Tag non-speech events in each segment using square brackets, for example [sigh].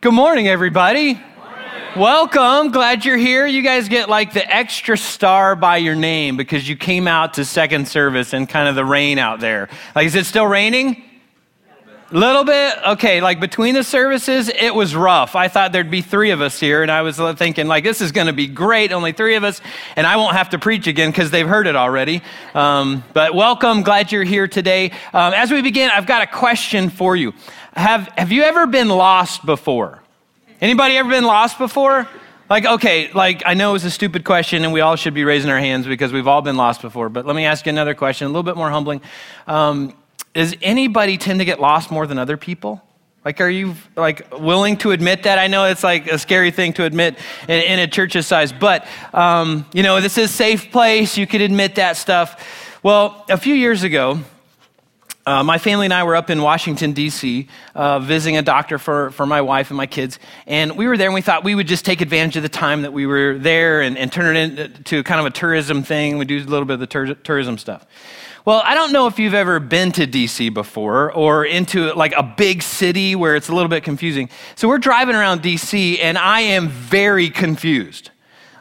Good morning, everybody. Welcome. Glad you're here. You guys get like the extra star by your name because you came out to second service and kind of the rain out there. Like, is it still raining? A little bit? Okay, like between the services, it was rough. I thought there'd be three of us here, and I was thinking, like, this is going to be great, only three of us, and I won't have to preach again because they've heard it already. Um, but welcome, glad you're here today. Um, as we begin, I've got a question for you. Have, have you ever been lost before? Anybody ever been lost before? Like, okay, like I know it's a stupid question and we all should be raising our hands because we've all been lost before, but let me ask you another question, a little bit more humbling. Um, does anybody tend to get lost more than other people? Like, are you like willing to admit that? I know it's like a scary thing to admit in, in a church's size, but um, you know, this is safe place. You could admit that stuff. Well, a few years ago, uh, my family and I were up in Washington, D.C., uh, visiting a doctor for, for my wife and my kids. And we were there and we thought we would just take advantage of the time that we were there and, and turn it into kind of a tourism thing. We do a little bit of the tur- tourism stuff. Well, I don't know if you've ever been to DC before or into like a big city where it's a little bit confusing. So we're driving around DC and I am very confused.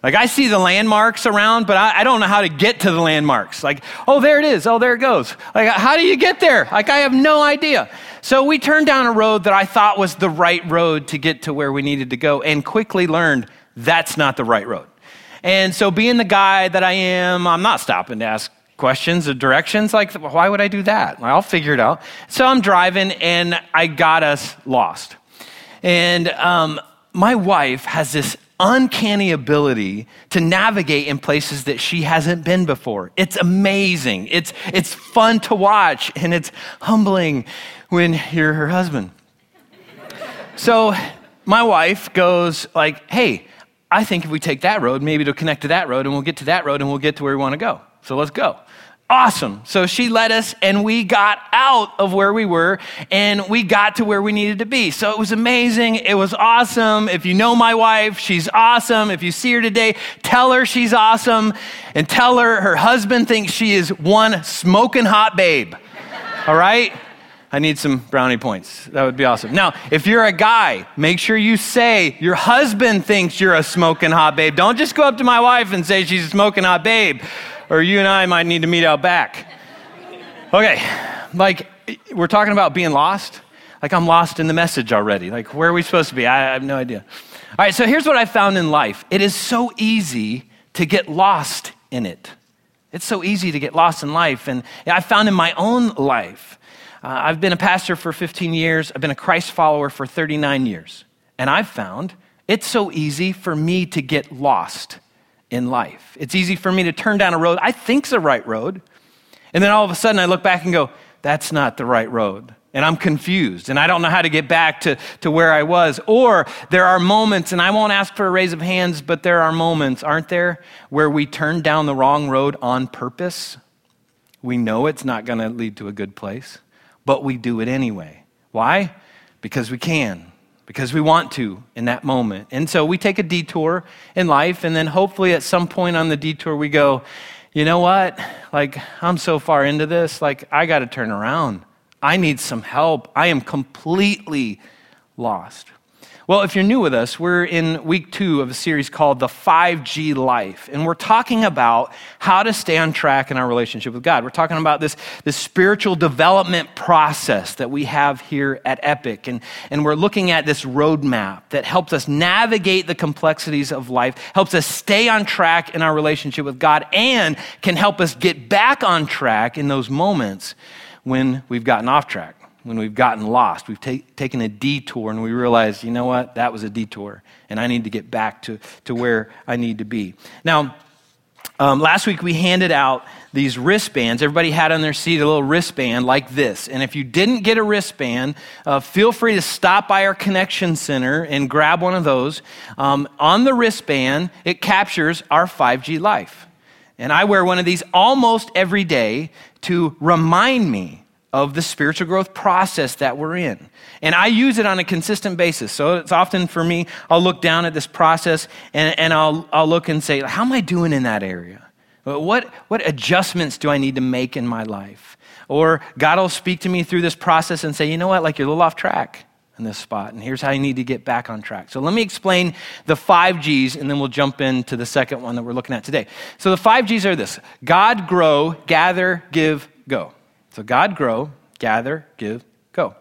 Like, I see the landmarks around, but I, I, don't know how to get to the landmarks. Like, oh, there it is. Oh, there it goes. Like, how do you get there? Like, I have no idea. So we turned down a road that I thought was the right road to get to where we needed to go and quickly learned that's not the right road. And so, being the guy that I am, I'm not stopping to ask questions or directions. Like, why would I do that? I'll figure it out. So I'm driving and I got us lost. And um, my wife has this uncanny ability to navigate in places that she hasn't been before. It's amazing. It's, it's fun to watch and it's humbling when you're her husband. so my wife goes like, hey, I think if we take that road, maybe it'll connect to that road and we'll get to that road and we'll get to where we want to go. So let's go. Awesome. So she led us and we got out of where we were and we got to where we needed to be. So it was amazing. It was awesome. If you know my wife, she's awesome. If you see her today, tell her she's awesome and tell her her husband thinks she is one smoking hot babe. All right? I need some brownie points. That would be awesome. Now, if you're a guy, make sure you say your husband thinks you're a smoking hot babe. Don't just go up to my wife and say she's a smoking hot babe or you and I might need to meet out back. Okay, like we're talking about being lost. Like I'm lost in the message already. Like where are we supposed to be? I, I have no idea. All right, so here's what I found in life it is so easy to get lost in it. It's so easy to get lost in life. And I found in my own life, uh, I've been a pastor for 15 years, I've been a Christ follower for 39 years. And I've found it's so easy for me to get lost in life. It's easy for me to turn down a road I think's the right road, and then all of a sudden I look back and go, that's not the right road. And I'm confused and I don't know how to get back to, to where I was. Or there are moments, and I won't ask for a raise of hands, but there are moments, aren't there, where we turn down the wrong road on purpose. We know it's not going to lead to a good place, but we do it anyway. Why? Because we can because we want to in that moment. And so we take a detour in life, and then hopefully at some point on the detour, we go, you know what? Like, I'm so far into this, like, I got to turn around. I need some help. I am completely lost. Well, if you're new with us, we're in week two of a series called The 5G Life. And we're talking about how to stay on track in our relationship with God. We're talking about this, this spiritual development process that we have here at Epic. And, and we're looking at this roadmap that helps us navigate the complexities of life, helps us stay on track in our relationship with God, and can help us get back on track in those moments when we've gotten off track when we've gotten lost. We've ta- taken a detour and we realize, you know what, that was a detour, and I need to get back to, to where I need to be. Now, um, last week we handed out these wristbands. Everybody had on their seat a little wristband like this. And if you didn't get a wristband, uh, feel free to stop by our connection center and grab one of those. Um, on the wristband, it captures our 5G life. And I wear one of these almost every day to remind me of the spiritual growth process that we're in. And I use it on a consistent basis. So it's often for me, I'll look down at this process and, and I'll, I'll look and say, how am I doing in that area? What, what adjustments do I need to make in my life? Or God will speak to me through this process and say, you know what, like you're a little off track. in this spot. And here's how you need to get back on track. So let me explain the five G's, and then we'll jump into the second one that we're looking at today. So the five G's are this God, grow, gather, give, go. So God, grow, gather, give, go.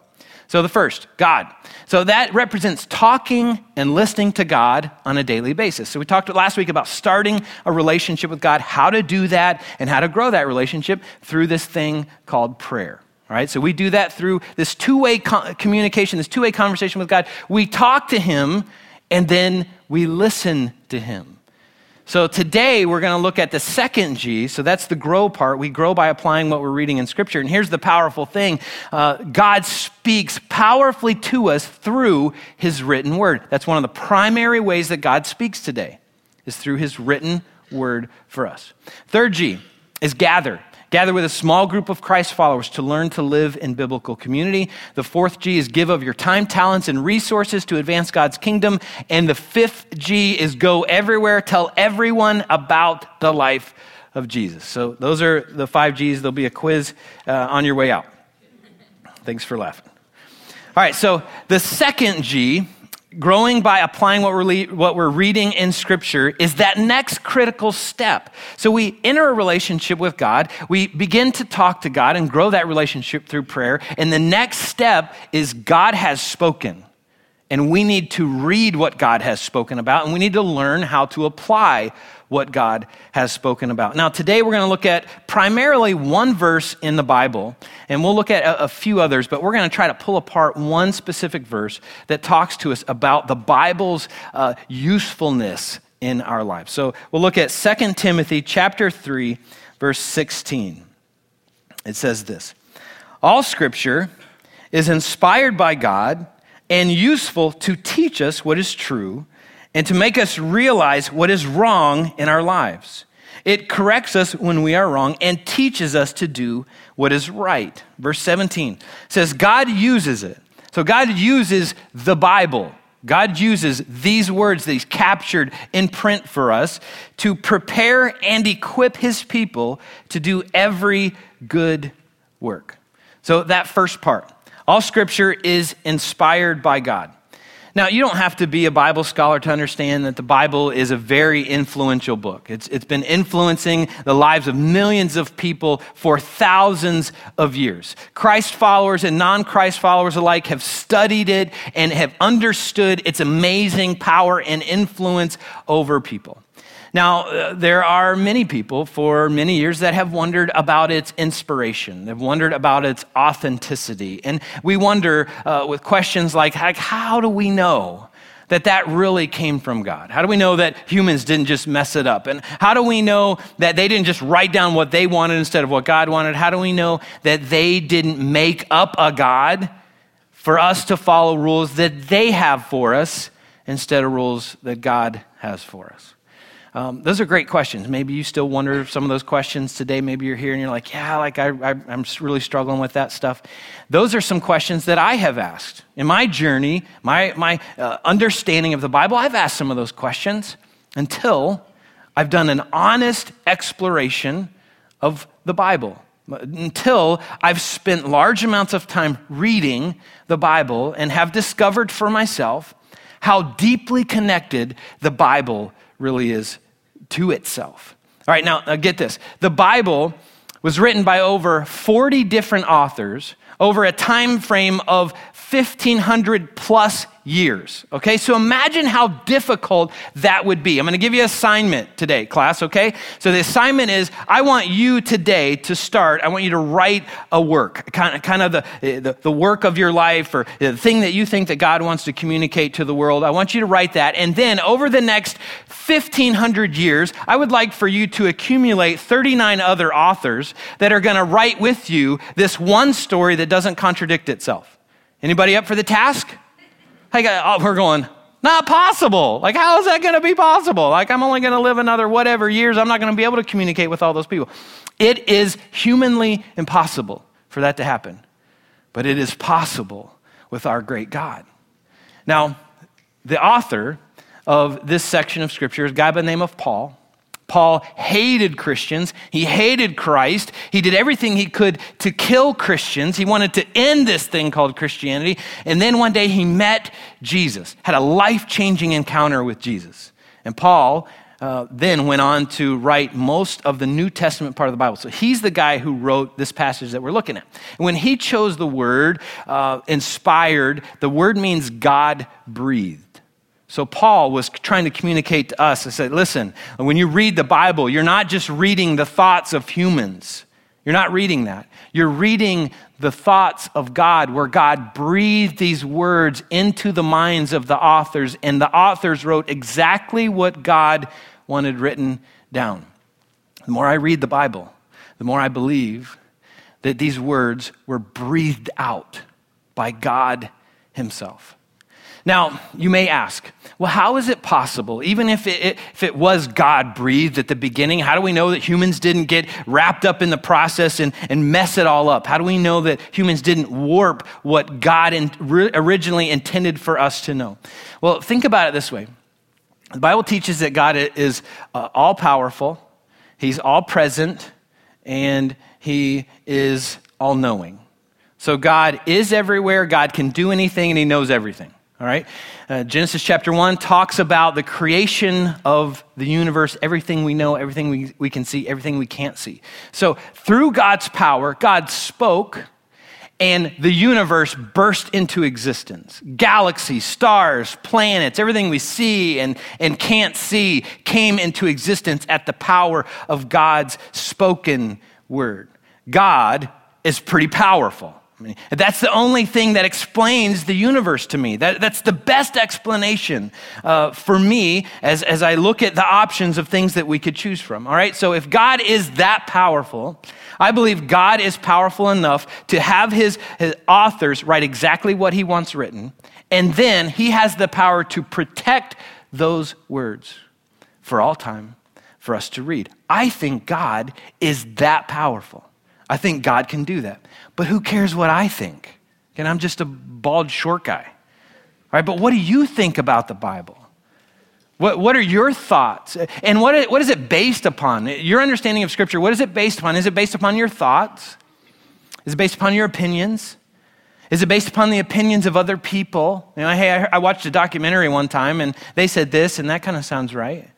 So the first, God. So that represents talking and listening to God on a daily basis. So we talked last week about starting a relationship with God, how to do that, and how to grow that relationship through this thing called prayer. All right, so we do that through this two way communication, this two way conversation with God. We talk to Him and then we listen to Him. So today we're going to look at the second G. So that's the grow part. We grow by applying what we're reading in Scripture. And here's the powerful thing uh, God speaks powerfully to us through His written word. That's one of the primary ways that God speaks today, is through His written word for us. Third G is gather. Gather with a small group of Christ followers to learn to live in biblical community. The fourth G is give of your time, talents, and resources to advance God's kingdom. And the fifth G is go everywhere, tell everyone about the life of Jesus. So those are the five G's. There'll be a quiz uh, on your way out. Thanks for laughing. All right, so the second G growing by applying what we're, what we're reading in Scripture is that next critical step. So we enter a relationship with God, we begin to talk to God and grow that relationship through prayer. And the next step is God has spoken. And we need to read what God has spoken about, and we need to learn how to apply what God has spoken about. Now, today we're going to look at primarily one verse in the Bible, and we'll look at a, a few others, but we're going to try to pull apart one specific verse that talks to us about the Bible's uh, usefulness in our lives. So we'll look at 2 Timothy chapter 3, verse 16. It says this All scripture is inspired by God and useful to teach us what is true and to make us realize what is wrong in our lives. It corrects us when we are wrong and teaches us to do what is right. Verse 17 says, God uses it. So God uses the Bible. God uses these words that He's captured in print for us to prepare and equip His people to do every good work. So, that first part all scripture is inspired by God. Now, you don't have to be a Bible scholar to understand that the Bible is a very influential book. It's, it's been influencing the lives of millions of people for thousands of years. Christ followers and non Christ followers alike have studied it and have understood its amazing power and influence over people. Now, uh, there are many people for many years that have wondered about its inspiration. They've wondered about its authenticity. And we wonder uh, with questions like, how do we know that that really came from God? How do we know that humans didn't just mess it up? And how do we know that they didn't just write down what they wanted instead of what God wanted? How do we know that they didn't make up a God for us to follow rules that they have for us instead of rules that God has for us? Um, those are great questions. Maybe you still wonder some of those questions today. Maybe you're here and you're like, yeah, like I, I, am really struggling with that stuff. Those are some questions that I have asked. In my journey, my, my uh, understanding of the Bible, I've asked some of those questions until I've done an honest exploration of the Bible. Until I've spent large amounts of time reading the Bible and have discovered for myself how deeply connected the Bible really is to itself. All right, now, now get this. The Bible was written by over 40 different authors over a time frame of 1500 plus years. Okay, so imagine how difficult that would be. I'm going to give you an assignment today, class. Okay, so the assignment is I want you today to start, I want you to write a work, kind of, kind of the, the, the work of your life or the thing that you think that God wants to communicate to the world. I want you to write that. And then over the next 1500 years, I would like for you to accumulate 39 other authors that are going to write with you this one story that doesn't contradict itself. Anybody up for the task? Like, oh, we're going, not possible. Like, how is that going to be possible? Like, I'm only going to live another whatever years. I'm not going to be able to communicate with all those people. It is humanly impossible for that to happen, but it is possible with our great God. Now, the author of this section of scripture is a guy by the name of Paul. Paul hated Christians. He hated Christ. He did everything he could to kill Christians. He wanted to end this thing called Christianity. And then one day he met Jesus, had a life changing encounter with Jesus. And Paul uh, then went on to write most of the New Testament part of the Bible. So he's the guy who wrote this passage that we're looking at. When he chose the word uh, inspired, the word means God breathed. So Paul was trying to communicate to us and said, listen, when you read the Bible, you're not just reading the thoughts of humans. You're not reading that. You're reading the thoughts of God, where God breathed these words into the minds of the authors, and the authors wrote exactly what God wanted written down. The more I read the Bible, the more I believe that these words were breathed out by God Himself. Now, you may ask, well, how is it possible, even if it, if it was God breathed at the beginning, how do we know that humans didn't get wrapped up in the process and, and mess it all up? How do we know that humans didn't warp what God in, originally intended for us to know? Well, think about it this way the Bible teaches that God is uh, all powerful, He's all present, and He is all knowing. So God is everywhere, God can do anything, and He knows everything. All right? Uh, Genesis chapter 1 talks about the creation of the universe, everything we know, everything we, we can see, everything we can't see. So, through God's power, God spoke and the universe burst into existence. Galaxies, stars, planets, everything we see and, and can't see came into existence at the power of God's spoken word. God is pretty powerful. That's the only thing that explains the universe to me. That, that's the best explanation uh, for me as, as I look at the options of things that we could choose from. All right, so if God is that powerful, I believe God is powerful enough to have his, his authors write exactly what he wants written, and then he has the power to protect those words for all time for us to read. I think God is that powerful. I think God can do that. But who cares what I think? And I'm just a bald, short guy. All right, but what do you think about the Bible? What, what are your thoughts? And what, what is it based upon? Your understanding of Scripture, what is it based upon? Is it based upon your thoughts? Is it based upon your opinions? Is it based upon the opinions of other people? You know, hey, I, watched a documentary one time and they said this, and that kind of sounds right.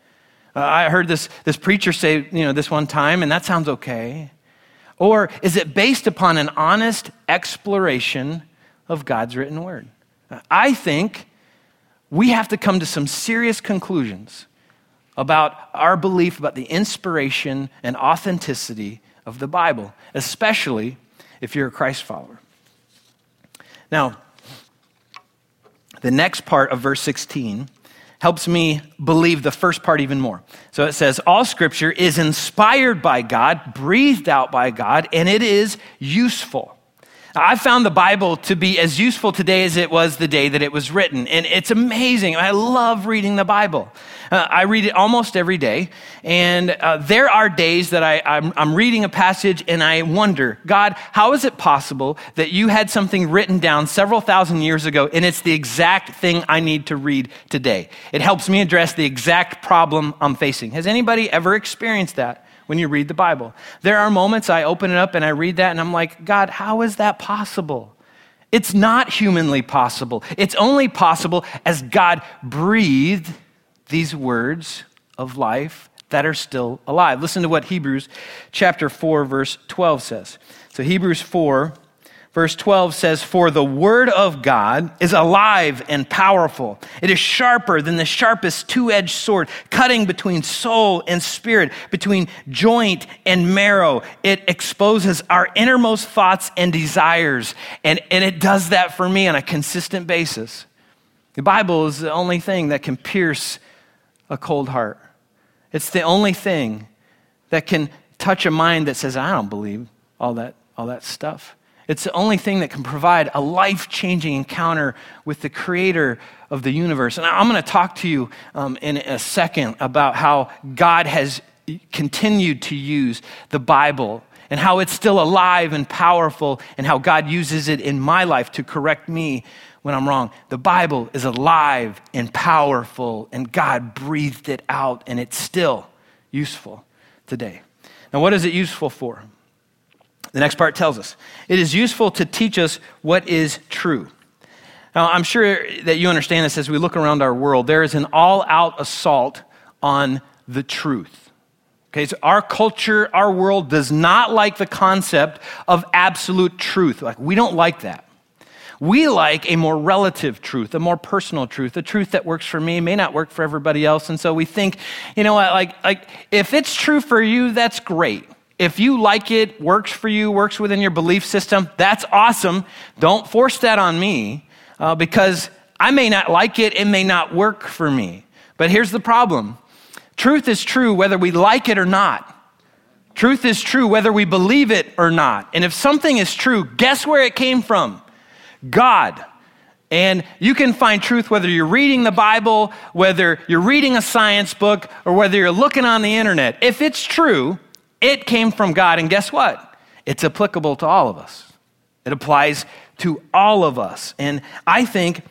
Uh, I heard this, this preacher say, you know, this one time, and that sounds okay. Or is it based upon an honest exploration of God's written word? I think we have to come to some serious conclusions about our belief about the inspiration and authenticity of the Bible, especially if you're a Christ follower. Now, the next part of verse 16 helps me believe the first part even more. So it says, All scripture is inspired by God, breathed out by God, and it is useful. I found the Bible to be as useful today as it was the day that it was written. And it's amazing. I love reading the Bible. Uh, I read it almost every day. And uh, there are days that I, I'm, I'm reading a passage and I wonder, God, how is it possible that you had something written down several thousand years ago and it's the exact thing I need to read today? It helps me address the exact problem I'm facing. Has anybody ever experienced that? When you read the Bible. There are moments I open it up and I read that and I'm like, God, how is that possible? It's not humanly possible. It's only possible as God breathed these words of life that are still alive. Listen to what Hebrews chapter 4 verse 12 says. So Hebrews 4 Verse 12 says, For the word of God is alive and powerful. It is sharper than the sharpest two edged sword, cutting between soul and spirit, between joint and marrow. It exposes our innermost thoughts and desires. And, and it does that for me on a consistent basis. The Bible is the only thing that can pierce a cold heart. It's the only thing that can touch a mind that says, I don't believe all that, all that stuff. It's the only thing that can provide a life changing encounter with the creator of the universe. And I'm going to talk to you um, in a second about how God has continued to use the Bible and how it's still alive and powerful and how God uses it in my life to correct me when I'm wrong. The Bible is alive and powerful, and God breathed it out, and it's still useful today. Now, what is it useful for? The next part tells us it is useful to teach us what is true. Now, I'm sure that you understand this as we look around our world. There is an all out assault on the truth. Okay, so our culture, our world does not like the concept of absolute truth. Like, we don't like that. We like a more relative truth, a more personal truth, a truth that works for me may not work for everybody else. And so we think, you know what, like, like if it's true for you, that's great. If you like it, works for you, works within your belief system, that's awesome. Don't force that on me uh, because I may not like it, it may not work for me. But here's the problem truth is true whether we like it or not. Truth is true whether we believe it or not. And if something is true, guess where it came from? God. And you can find truth whether you're reading the Bible, whether you're reading a science book, or whether you're looking on the internet. If it's true, it came from God. And guess what? It's applicable to all of us. It applies to all of us. And I think,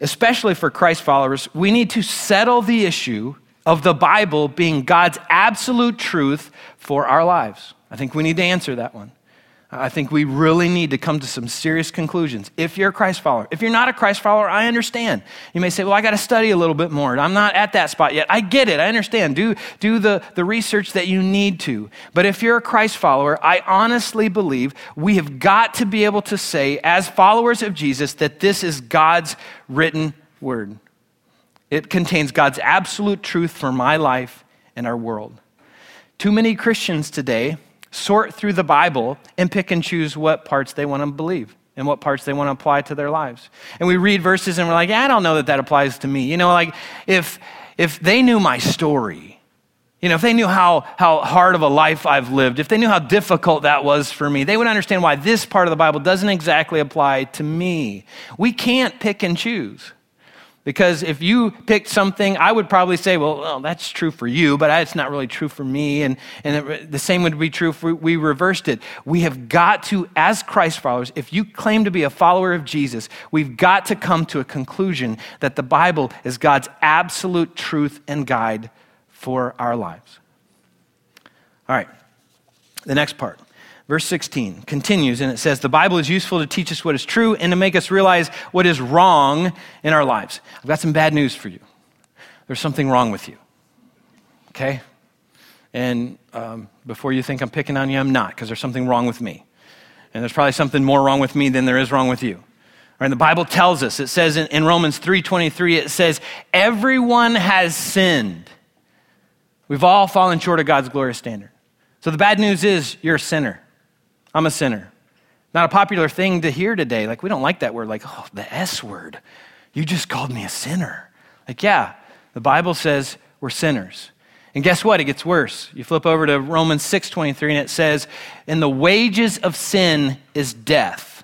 especially for Christ followers, we need to settle the issue of the Bible being God's absolute truth for our lives. I think we need to answer that one. I think we really need to come to some serious conclusions. If you're a Christ follower, if you're not a Christ follower, I understand. You may say, well, I got to study a little bit more. I'm not at that spot yet. I get it. I understand. Do, do the, the research that you need to. But if you're a Christ follower, I honestly believe we have got to be able to say, as followers of Jesus, that this is God's written word. It contains God's absolute truth for my life and our world. Too many Christians today sort through the Bible and pick and choose what parts they want to believe and what parts they want to apply to their lives. And we read verses and we're like, yeah, I don't know that that applies to me. You know, like if, if they knew my story, you know, if they knew how, how hard of a life I've lived, if they knew how difficult that was for me, they would understand why this part of the Bible doesn't exactly apply to me. We can't pick and choose. Because if you picked something, I would probably say, well, well that's true for you, but it's not really true for me. And, and it, the same would be true if we reversed it. We have got to, as Christ followers, if you claim to be a follower of Jesus, we've got to come to a conclusion that the Bible is God's absolute truth and guide for our lives. All right, the next part. Verse 16 continues and it says, The Bible is useful to teach us what is true and to make us realize what is wrong in our lives. I've got some bad news for you. There's something wrong with you. Okay? And um, before you think I'm picking on you, I'm not, because there's something wrong with me. And there's probably something more wrong with me than there is wrong with you. Right, the Bible tells us, it says in, in Romans 3.23, it says, everyone has sinned. We've all fallen short of God's glorious standard. So the bad news is you're a sinner. I'm a sinner. Not a popular thing to hear today. Like, we don't like that word, like, oh, the S word. You just called me a sinner. Like, yeah, the Bible says we're sinners. And guess what? It gets worse. You flip over to Romans 6:23 and it says, "And the wages of sin is death."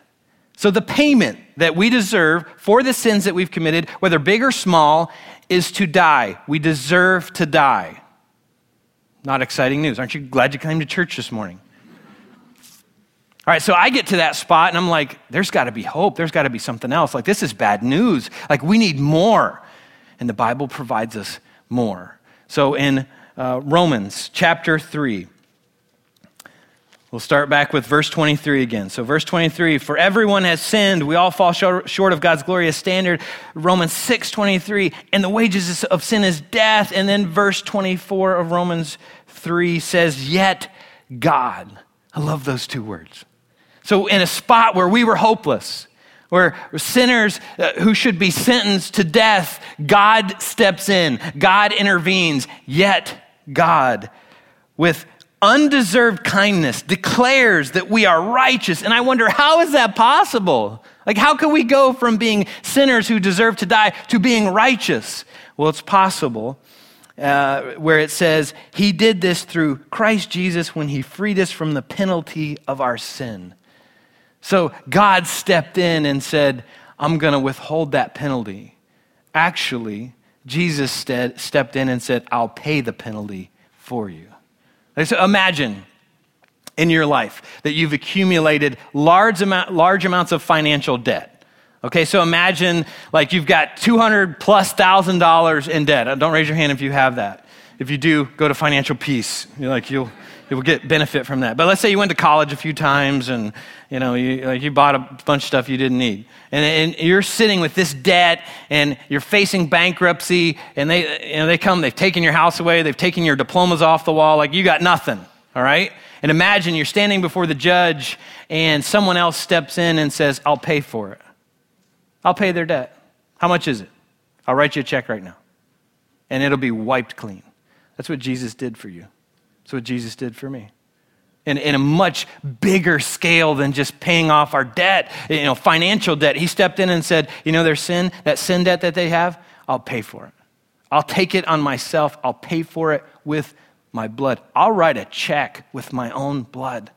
So the payment that we deserve for the sins that we've committed, whether big or small, is to die. We deserve to die. Not exciting news. Aren't you glad you came to church this morning? All right, so I get to that spot and I'm like, there's got to be hope. There's got to be something else. Like, this is bad news. Like, we need more. And the Bible provides us more. So, in uh, Romans chapter 3, we'll start back with verse 23 again. So, verse 23 For everyone has sinned. We all fall short of God's glorious standard. Romans 6 23. And the wages of sin is death. And then verse 24 of Romans 3 says, Yet God. I love those two words. So, in a spot where we were hopeless, where sinners uh, who should be sentenced to death, God steps in, God intervenes, yet God, with undeserved kindness, declares that we are righteous. And I wonder, how is that possible? Like, how can we go from being sinners who deserve to die to being righteous? Well, it's possible. Uh, where it says, He did this through Christ Jesus when He freed us from the penalty of our sin. So God stepped in and said, I'm going to withhold that penalty. Actually, Jesus stead, stepped in and said, I'll pay the penalty for you. So imagine in your life that you've accumulated large, amount, large amounts of financial debt. Okay, so imagine like you've got 200 plus thousand dollars in debt. Uh, don't raise your hand if you have that. If you do, go to financial peace. You're like, you'll, you'll get benefit from that. But let's say you went to college a few times and, you know, you, like you bought a bunch of stuff you didn't need. And, and you're sitting with this debt and you're facing bankruptcy and they, you know, they come, they've taken your house away, they've taken your diplomas off the wall, like you got nothing, all right? And imagine you're standing before the judge and someone else steps in and says, I'll pay for it. I'll pay their debt. How much is it? I'll write you a check right now. And it'll be wiped clean. That's what Jesus did for you. That's what Jesus did for me. In, in a much bigger scale than just paying off our debt, you know, financial debt. He stepped in and said, You know, their sin, that sin debt that they have, I'll pay for it. I'll take it on myself. I'll pay for it with my blood. I'll write a check with my own blood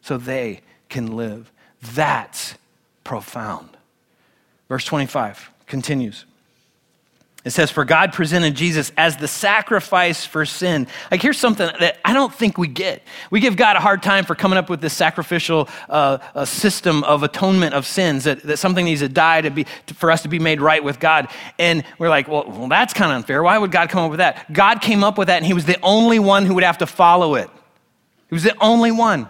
so they can live. That's profound. Verse 25 continues. It says, For God presented Jesus as the sacrifice for sin. Like, here's something that I don't think we get. We give God a hard time for coming up with this sacrificial uh, system of atonement of sins, that, that something needs to die to be, to, for us to be made right with God. And we're like, well, well that's kind of unfair. Why would God come up with that? God came up with that, and He was the only one who would have to follow it. He was the only one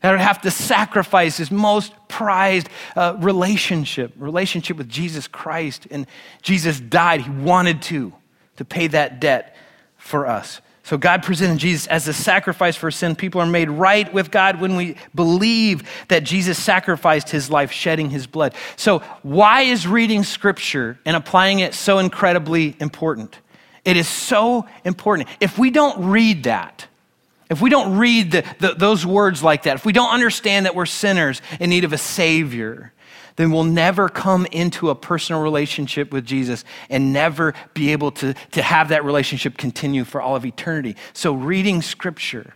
that would have to sacrifice his most prized uh, relationship, relationship with Jesus Christ. And Jesus died. He wanted to, to pay that debt for us. So God presented Jesus as a sacrifice for sin. People are made right with God when we believe that Jesus sacrificed his life, shedding his blood. So, why is reading scripture and applying it so incredibly important? It is so important. If we don't read that, if we don't read the, the, those words like that, if we don't understand that we're sinners in need of a Savior, then we'll never come into a personal relationship with Jesus and never be able to, to have that relationship continue for all of eternity. So, reading Scripture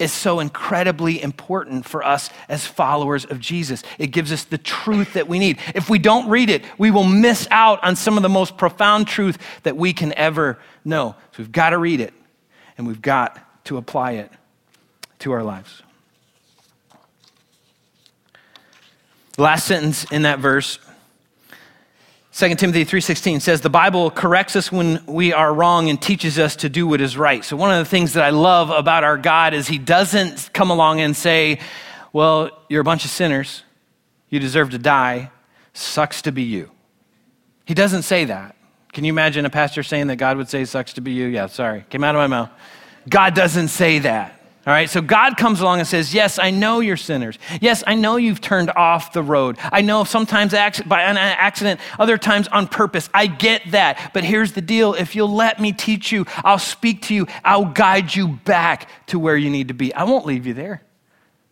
is so incredibly important for us as followers of Jesus. It gives us the truth that we need. If we don't read it, we will miss out on some of the most profound truth that we can ever know. So, we've got to read it, and we've got to apply it to our lives. Last sentence in that verse 2 Timothy 3:16 says the Bible corrects us when we are wrong and teaches us to do what is right. So one of the things that I love about our God is he doesn't come along and say, "Well, you're a bunch of sinners. You deserve to die. Sucks to be you." He doesn't say that. Can you imagine a pastor saying that God would say sucks to be you? Yeah, sorry. Came out of my mouth. God doesn't say that. All right, so God comes along and says, Yes, I know you're sinners. Yes, I know you've turned off the road. I know sometimes by an accident, other times on purpose. I get that. But here's the deal if you'll let me teach you, I'll speak to you, I'll guide you back to where you need to be. I won't leave you there.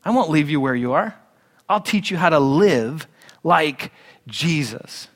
I won't leave you where you are. I'll teach you how to live like Jesus.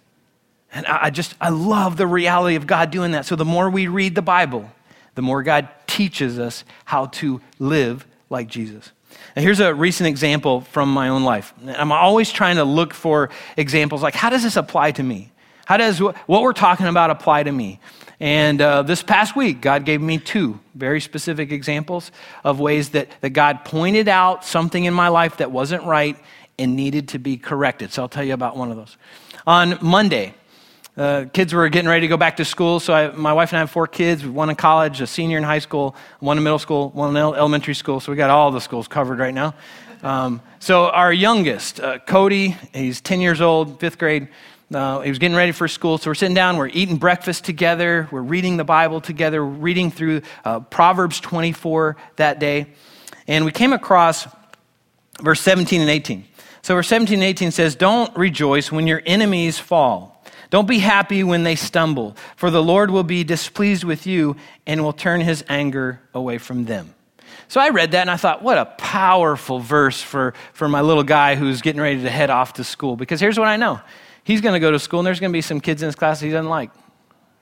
And I just, I love the reality of God doing that. So the more we read the Bible, the more God teaches us how to live like Jesus. Now, here's a recent example from my own life. I'm always trying to look for examples like, how does this apply to me? How does what we're talking about apply to me? And uh, this past week, God gave me two very specific examples of ways that, that God pointed out something in my life that wasn't right and needed to be corrected. So I'll tell you about one of those. On Monday, uh, kids were getting ready to go back to school, so I, my wife and I have four kids. One in college, a senior in high school, one in middle school, one in elementary school. So we got all the schools covered right now. Um, so our youngest, uh, Cody, he's 10 years old, fifth grade. Uh, he was getting ready for school, so we're sitting down, we're eating breakfast together, we're reading the Bible together, reading through uh, Proverbs 24 that day, and we came across verse 17 and 18. So verse 17 and 18 says, Don't rejoice when your enemies fall don't be happy when they stumble, for the Lord will be displeased with you and will turn his anger away from them. So I read that and I thought, what a powerful verse for, for my little guy who's getting ready to head off to school. Because here's what I know he's going to go to school and there's going to be some kids in his class he doesn't like.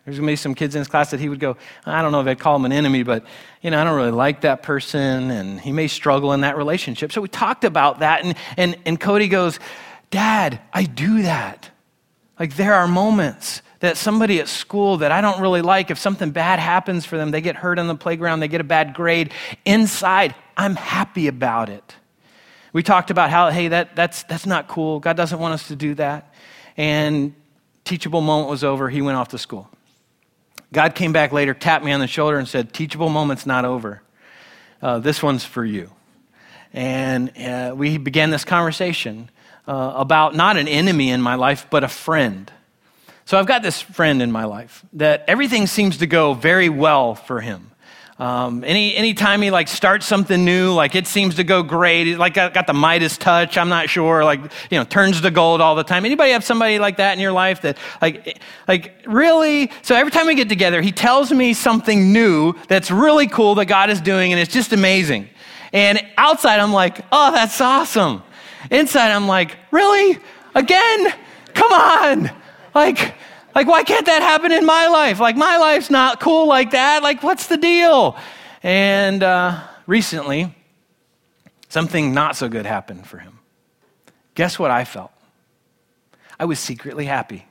There's going to be some kids in his class that he would go, I don't know if I'd call him an enemy, but, you know, I don't really like that person, and he may struggle in that relationship. So we talked about that, and, and, and Cody goes, Dad, I do that. Like there are moments that somebody at school that I don't really like, if something bad happens for them, they get hurt on the playground, they get a bad grade, inside, I'm happy about it. We talked about how, hey, that, that's, that's not cool. God doesn't want us to do that. And teachable moment was over. He went off to school. God came back later, tapped me on the shoulder, and said, Teachable moment's not over. Uh, this one's for you. And uh, we began this conversation uh, about not an enemy in my life, but a friend. So I've got this friend in my life that everything seems to go very well for him. Um, any anytime he like starts something new, like it seems to go great. He like got, got the Midas touch. I'm not sure. Like you know, turns to gold all the time. Anybody have somebody like that in your life that like like really? So every time we get together, he tells me something new that's really cool that God is doing, and it's just amazing. And outside, I'm like, oh, that's awesome. Inside, I'm like, really? Again? Come on. Like, like, why can't that happen in my life? Like, my life's not cool like that. Like, what's the deal? And uh, recently, something not so good happened for him. Guess what I felt? I was secretly happy.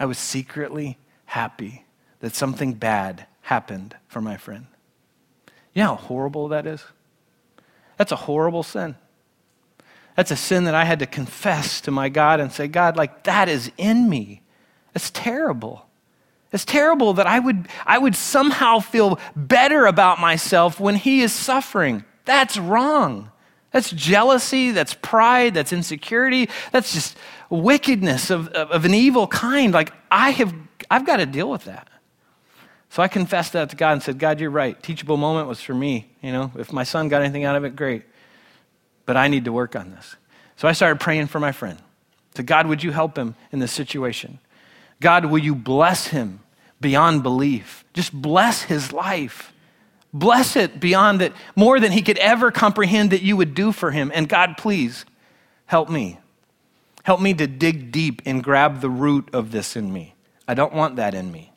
I was secretly happy that something bad happened for my friend. You know how horrible that is? That's a horrible sin. That's a sin that I had to confess to my God and say, God, like that is in me. It's terrible. It's terrible that I would, I would somehow feel better about myself when He is suffering. That's wrong. That's jealousy, that's pride, that's insecurity, that's just wickedness of, of, of an evil kind. Like, I have, I've got to deal with that. So I confessed that to God and said, God, you're right. Teachable moment was for me. You know, if my son got anything out of it, great but I need to work on this. So I started praying for my friend. So, God, would you help him in this situation? God, will you bless him beyond belief? Just bless his life. Bless it beyond it, more than he could ever comprehend that you would do for him. And God, please help me. Help me to dig deep and grab the root of this in me. I don't want that in me.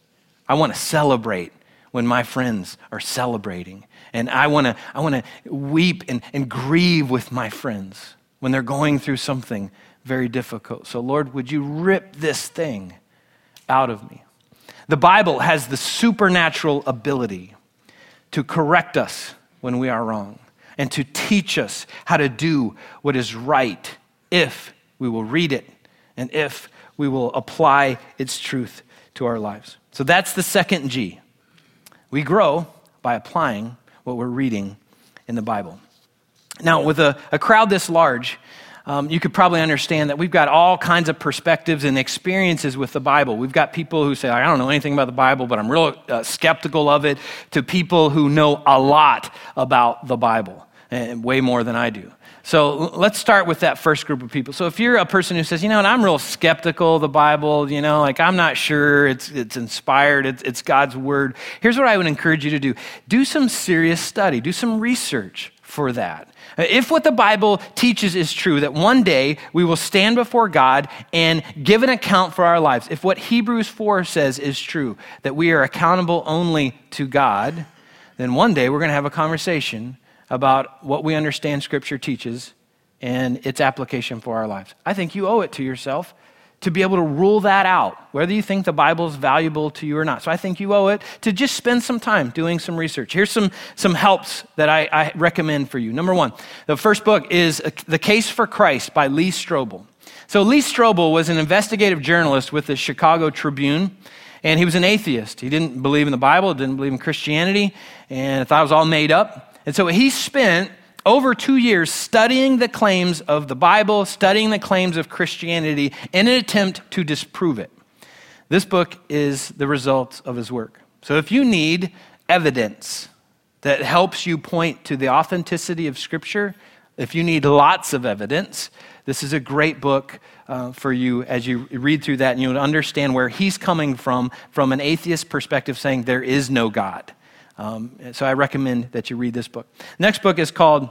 I want to celebrate when my friends are celebrating. And I want to I wanna weep and, and grieve with my friends when they're going through something very difficult. So, Lord, would you rip this thing out of me? The Bible has the supernatural ability to correct us when we are wrong and to teach us how to do what is right if we will read it and if we will apply its truth to our lives. So that's the second G. We grow by applying what we're reading in the Bible. Now, with a, a crowd this large, um, you could probably understand that we've got all kinds of perspectives and experiences with the Bible. We've got people who say, I don't know anything about the Bible, but I'm real uh, skeptical of it, to people who know a lot about the Bible, and way more than I do. So let's start with that first group of people. So if you're a person who says, you know, and I'm real skeptical of the Bible, you know, like I'm not sure it's, it's inspired, it's, it's God's word, here's what I would encourage you to do do some serious study, do some research for that. Eh, if what the Bible teaches is true, that one day we will stand before God and give an account for our lives, if what Hebrews 4 says is true, that we are accountable only to God, then one day we're going to have a conversation about what we understand Scripture teaches and its application for our lives. I think you owe it to yourself to be able to rule that out, whether you think the Bible is valuable to you or not. So I think you owe it to just spend some time doing some research. Here's some, some helps that I, I recommend for you. Number one, the first book is The Case for Christ by Lee Strobel. So Lee Strobel was an investigative journalist with the Chicago Tribune and he was an atheist. He didn't believe in the Bible, didn't believe in Christianity, and thought it was all made up. And so he spent over two years studying the claims of the Bible, studying the claims of Christianity in an attempt to disprove it. This book is the result of his work. So if you need evidence that helps you point to the authenticity of Scripture, if you need lots of evidence, this is a great book uh, for you as you read through that and you'll understand where he's coming from, from an atheist perspective, saying there is no God. Um, so I recommend that you read this book. Next book is called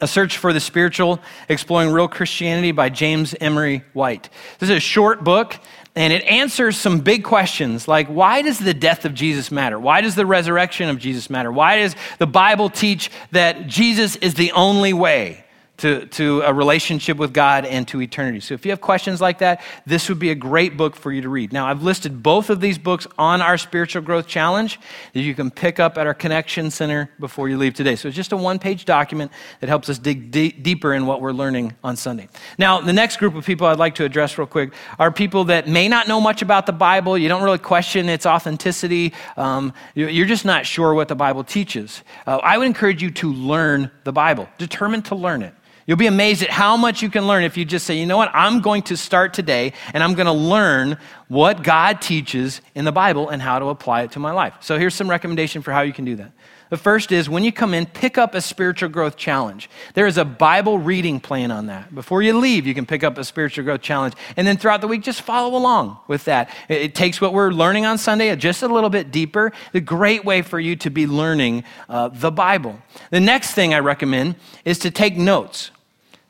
A Search for the Spiritual Exploring Real Christianity by James Emery White. This is a short book, and it answers some big questions like why does the death of Jesus matter? Why does the resurrection of Jesus matter? Why does the Bible teach that Jesus is the only way to, to a relationship with God and to eternity. So if you have questions like that, this would be a great book for you to read. Now, I've listed both of these books on our Spiritual Growth Challenge that you can pick up at our Connection Center before you leave today. So it's just a one page document that helps us dig d- deeper in what we're learning on Sunday. Now, the next group of people I'd like to address real quick are people that may not know much about the Bible. You don't really question its authenticity, um, you're just not sure what the Bible teaches. Uh, I would encourage you to learn the Bible, determined to learn it. You'll be amazed at how much you can learn if you just say, you know what, I'm going to start today and I'm going to learn what God teaches in the Bible and how to apply it to my life. So here's some recommendation for how you can do that. The first is when you come in, pick up a spiritual growth challenge. There is a Bible reading plan on that. Before you leave, you can pick up a spiritual growth challenge. And then throughout the week, just follow along with that. It, takes what we're learning on Sunday just a little bit deeper. A great way for you to be learning uh, the Bible. The next thing I recommend is to take notes.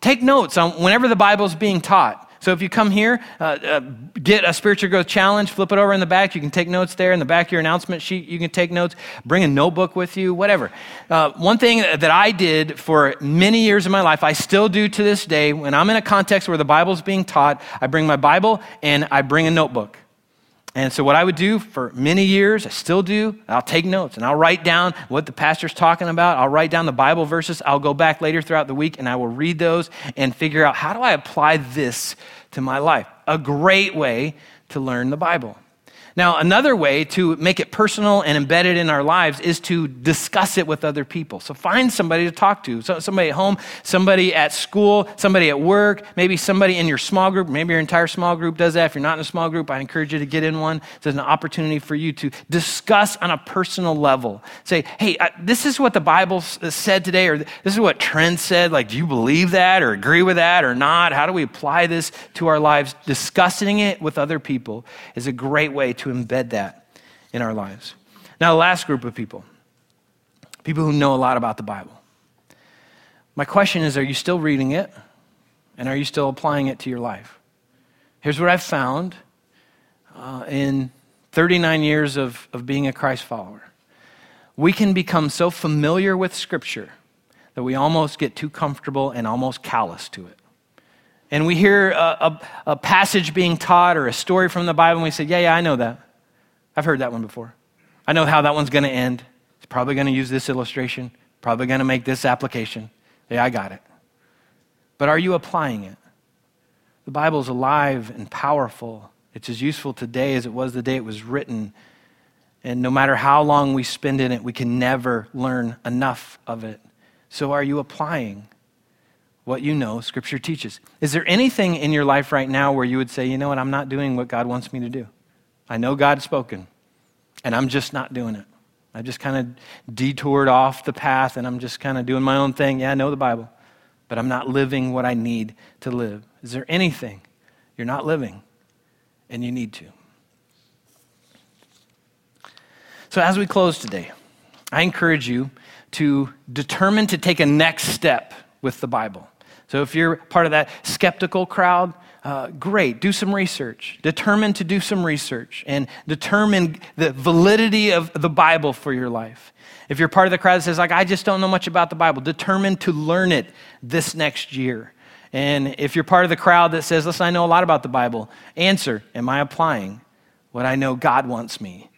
Take notes on whenever the Bible is being taught. So if you come here, uh, uh, get a spiritual growth challenge, flip it over in the back. You can take notes there. In the back of your announcement sheet, you can take notes. Bring a notebook with you, whatever. Uh, one thing that I did for many years of my life, I still do to this day, when I'm in a context where the Bible is being taught, I bring my Bible and I bring a notebook. And so, what I would do for many years, I still do, I'll take notes and I'll write down what the pastor's talking about. I'll write down the Bible verses. I'll go back later throughout the week and I will read those and figure out how do I apply this to my life. A great way to learn the Bible. Now, another way to make it personal and embedded in our lives is to discuss it with other people. So find somebody to talk to. So somebody at home, somebody at school, somebody at work, maybe somebody in your small group. Maybe your entire small group does that. If you're not in a small group, I encourage you to get in one. There's an opportunity for you to discuss on a personal level. Say, hey, this is what the Bible uh, said today, or this is what Trent said. Like, do you believe that or agree with that or not? How do we apply this to our lives? Discussing it with other people is a great way to to embed that in our lives. Now, the last group of people, people who know a lot about the Bible. My question is are you still reading it? And are you still applying it to your life? Here's what I've found uh, in 39 years of, of being a Christ follower. We can become so familiar with Scripture that we almost get too comfortable and almost callous to it and we hear a, a, a, passage being taught or a story from the Bible, and we say, Yeah, yeah, I know that. I've heard that one before. I know how that one's going to end. It's probably going to use this illustration, probably going to make this application. Yeah, I got it. But are you applying it? The Bible is alive and powerful. It's as useful today as it was the day it was written. And no matter how long we spend in it, we can never learn enough of it. So, are you applying what you know Scripture teaches. Is there anything in your life right now where you would say, you know what, I'm not doing what God wants me to do? I know God's spoken, and I'm just not doing it. I just kind of detoured off the path, and I'm just kind of doing my own thing. Yeah, I know the Bible, but I'm not living what I need to live. Is there anything you're not living and you need to? So, as we close today, I encourage you to determine to take a next step with the Bible. So if you're part of that skeptical crowd, uh, great. Do some research. Determine to do some research and determine the validity of the Bible for your life. If you're part of the crowd that says, like, I just don't know much about the Bible, determine to learn it this next year. And if you're part of the crowd that says, listen, I know a lot about the Bible, answer, am I applying what I know God wants me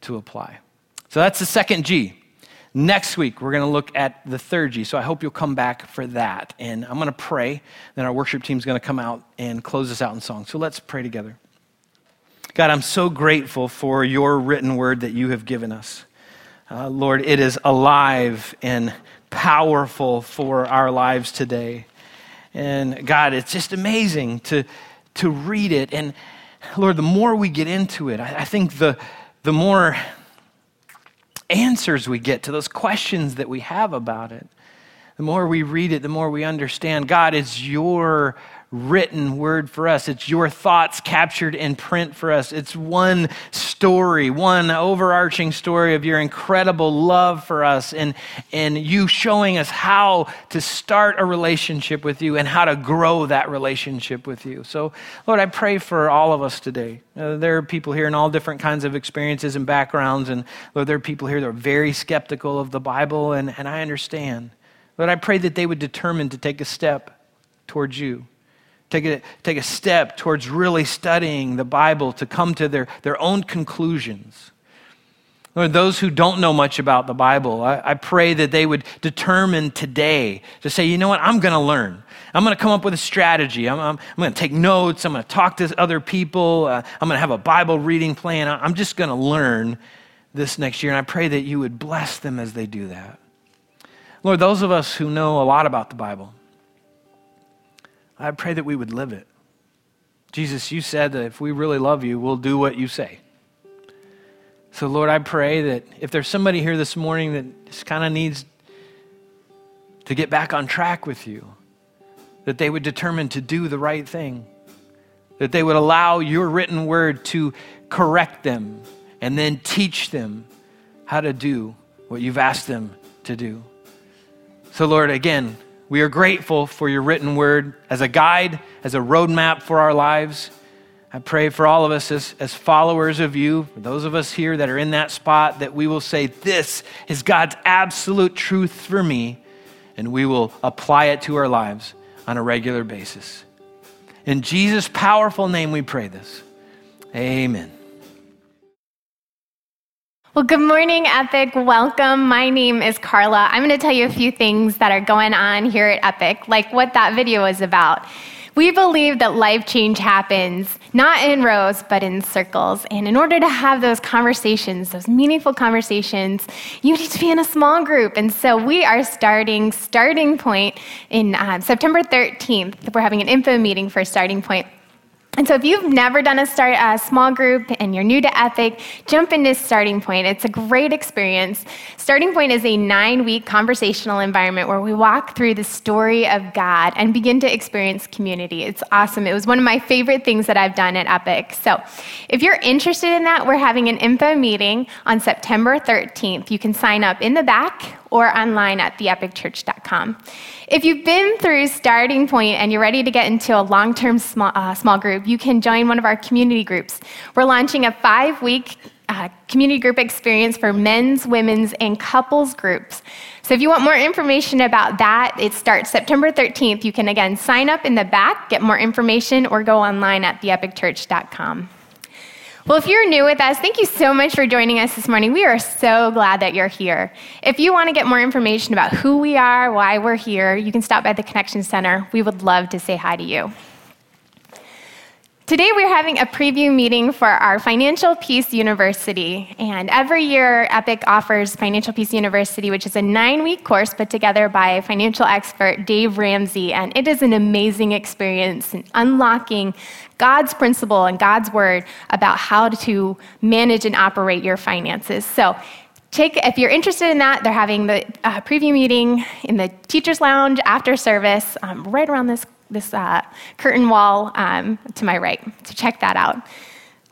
to apply? So that's the second G. Next week, we're going to look at the third G. So I hope you'll come back for that. And I'm going to pray. Then our worship team is going to come out and close us out in song. So let's pray together. God, I'm so grateful for your written word that you have given us. Uh, Lord, it is alive and powerful for our lives today. And God, it's just amazing to, to read it. And Lord, the more we get into it, I, I think the, the more answers we get to those questions that we have about it. The more we read it, the more we understand God is your written word for us. It's your thoughts captured in print for us. It's one story, one overarching story of your incredible love for us and, and you showing us how to start a relationship with you and how to grow that relationship with you. So, Lord, I pray for all of us today. Uh, there are people here in all different kinds of experiences and backgrounds. And Lord, there are people here that are very skeptical of the Bible, and, and I understand. Lord, I pray that they would determine to take a step towards you. Take a, take a step towards really studying the Bible to come to their, their own conclusions. Lord, those who don't know much about the Bible, I, I pray that they would determine today to say, you know what, I'm going to learn. I'm going to come up with a strategy. I'm, I'm, I'm going to take notes. I'm going to talk to other people. Uh, I'm going to have a Bible reading plan. I'm just going to learn this next year. And I pray that you would bless them as they do that. Lord, those of us who know a lot about the Bible, I pray that we would live it. Jesus, you said that if we really love you, we'll do what you say. So, Lord, I pray that if there's somebody here this morning that just kind of needs to get back on track with you, that they would determine to do the right thing, that they would allow your written word to correct them and then teach them how to do what you've asked them to do. So, Lord, again, we are grateful for your written word as a guide, as a roadmap for our lives. I pray for all of us as, as followers of you, for those of us here that are in that spot, that we will say, This is God's absolute truth for me, and we will apply it to our lives on a regular basis. In Jesus' powerful name, we pray this. Amen. Well, good morning, Epic. Welcome. My name is Carla. I'm going to tell you a few things that are going on here at Epic, like what that video is about. We believe that life change happens not in rows, but in circles. And in order to have those conversations, those meaningful conversations, you need to be in a small group. And so we are starting Starting Point in uh, September 13th. We're having an info meeting for Starting Point. And so, if you've never done a, start, a small group and you're new to Epic, jump into Starting Point. It's a great experience. Starting Point is a nine week conversational environment where we walk through the story of God and begin to experience community. It's awesome. It was one of my favorite things that I've done at Epic. So, if you're interested in that, we're having an info meeting on September 13th. You can sign up in the back or online at theepicchurch.com. If you've been through Starting Point and you're ready to get into a long term small, uh, small group, you can join one of our community groups. We're launching a five week uh, community group experience for men's, women's, and couples groups. So if you want more information about that, it starts September 13th. You can again sign up in the back, get more information, or go online at theepicchurch.com. Well, if you're new with us, thank you so much for joining us this morning. We are so glad that you're here. If you want to get more information about who we are, why we're here, you can stop by the Connection Center. We would love to say hi to you. Today, we're having a preview meeting for our Financial Peace University. And every year, EPIC offers Financial Peace University, which is a nine week course put together by financial expert Dave Ramsey. And it is an amazing experience in unlocking God's principle and God's word about how to manage and operate your finances. So, Take, if you're interested in that, they're having the uh, preview meeting in the teacher's lounge after service, um, right around this this uh, curtain wall um, to my right. So check that out.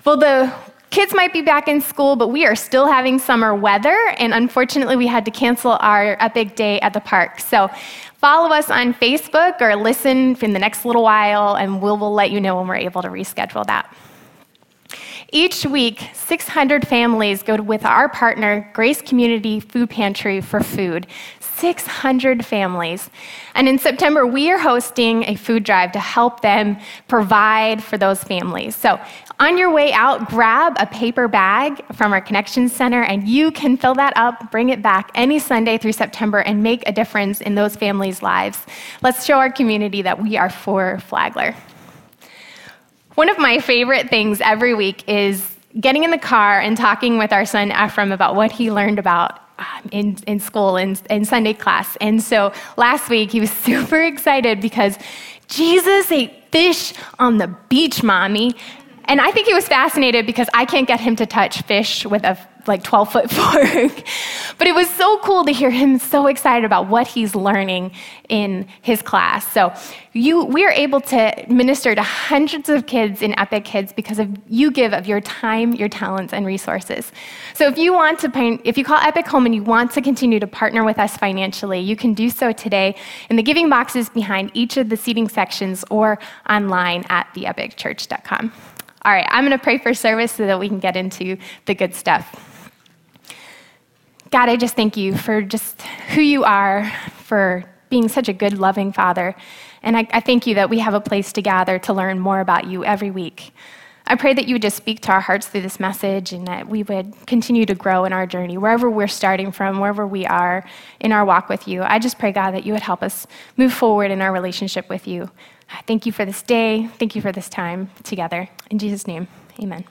Well, the kids might be back in school, but we are still having summer weather, and unfortunately, we had to cancel our epic day at the park. So follow us on Facebook or listen in the next little while, and we'll, we'll let you know when we're able to reschedule that. Each week, 600 families go with our partner, Grace Community Food Pantry, for food. 600 families. And in September, we are hosting a food drive to help them provide for those families. So, on your way out, grab a paper bag from our Connection Center, and you can fill that up, bring it back any Sunday through September, and make a difference in those families' lives. Let's show our community that we are for Flagler. One of my favorite things every week is getting in the car and talking with our son Ephraim about what he learned about um, in, in school in, in Sunday class. And so last week he was [laughs] super excited because Jesus ate fish on the beach, mommy. And I think he was fascinated because I can't get him to touch fish with a like 12 foot [laughs] fork. but it was so cool to hear him so excited about what he's learning in his class. So you, we are able to minister to hundreds of kids in Epic Kids because of you give of your time, your talents, and resources. So if you want to, if you call Epic home and you want to continue to partner with us financially, you can do so today in the giving boxes behind each of the seating sections or online at theepicchurch.com. All right, I'm going to pray for service so that we can get into the good stuff. God, I just thank you for just who you are, for being such a good, loving Father. And I, I thank you that we have a place to gather to learn more about you every week. I pray that you would just speak to our hearts through this message and that we would continue to grow in our journey, wherever we're starting from, wherever we are in our walk with you. I just pray, God, that you would help us move forward in our relationship with you. Thank you for this day. Thank you for this time together. In Jesus' name, amen.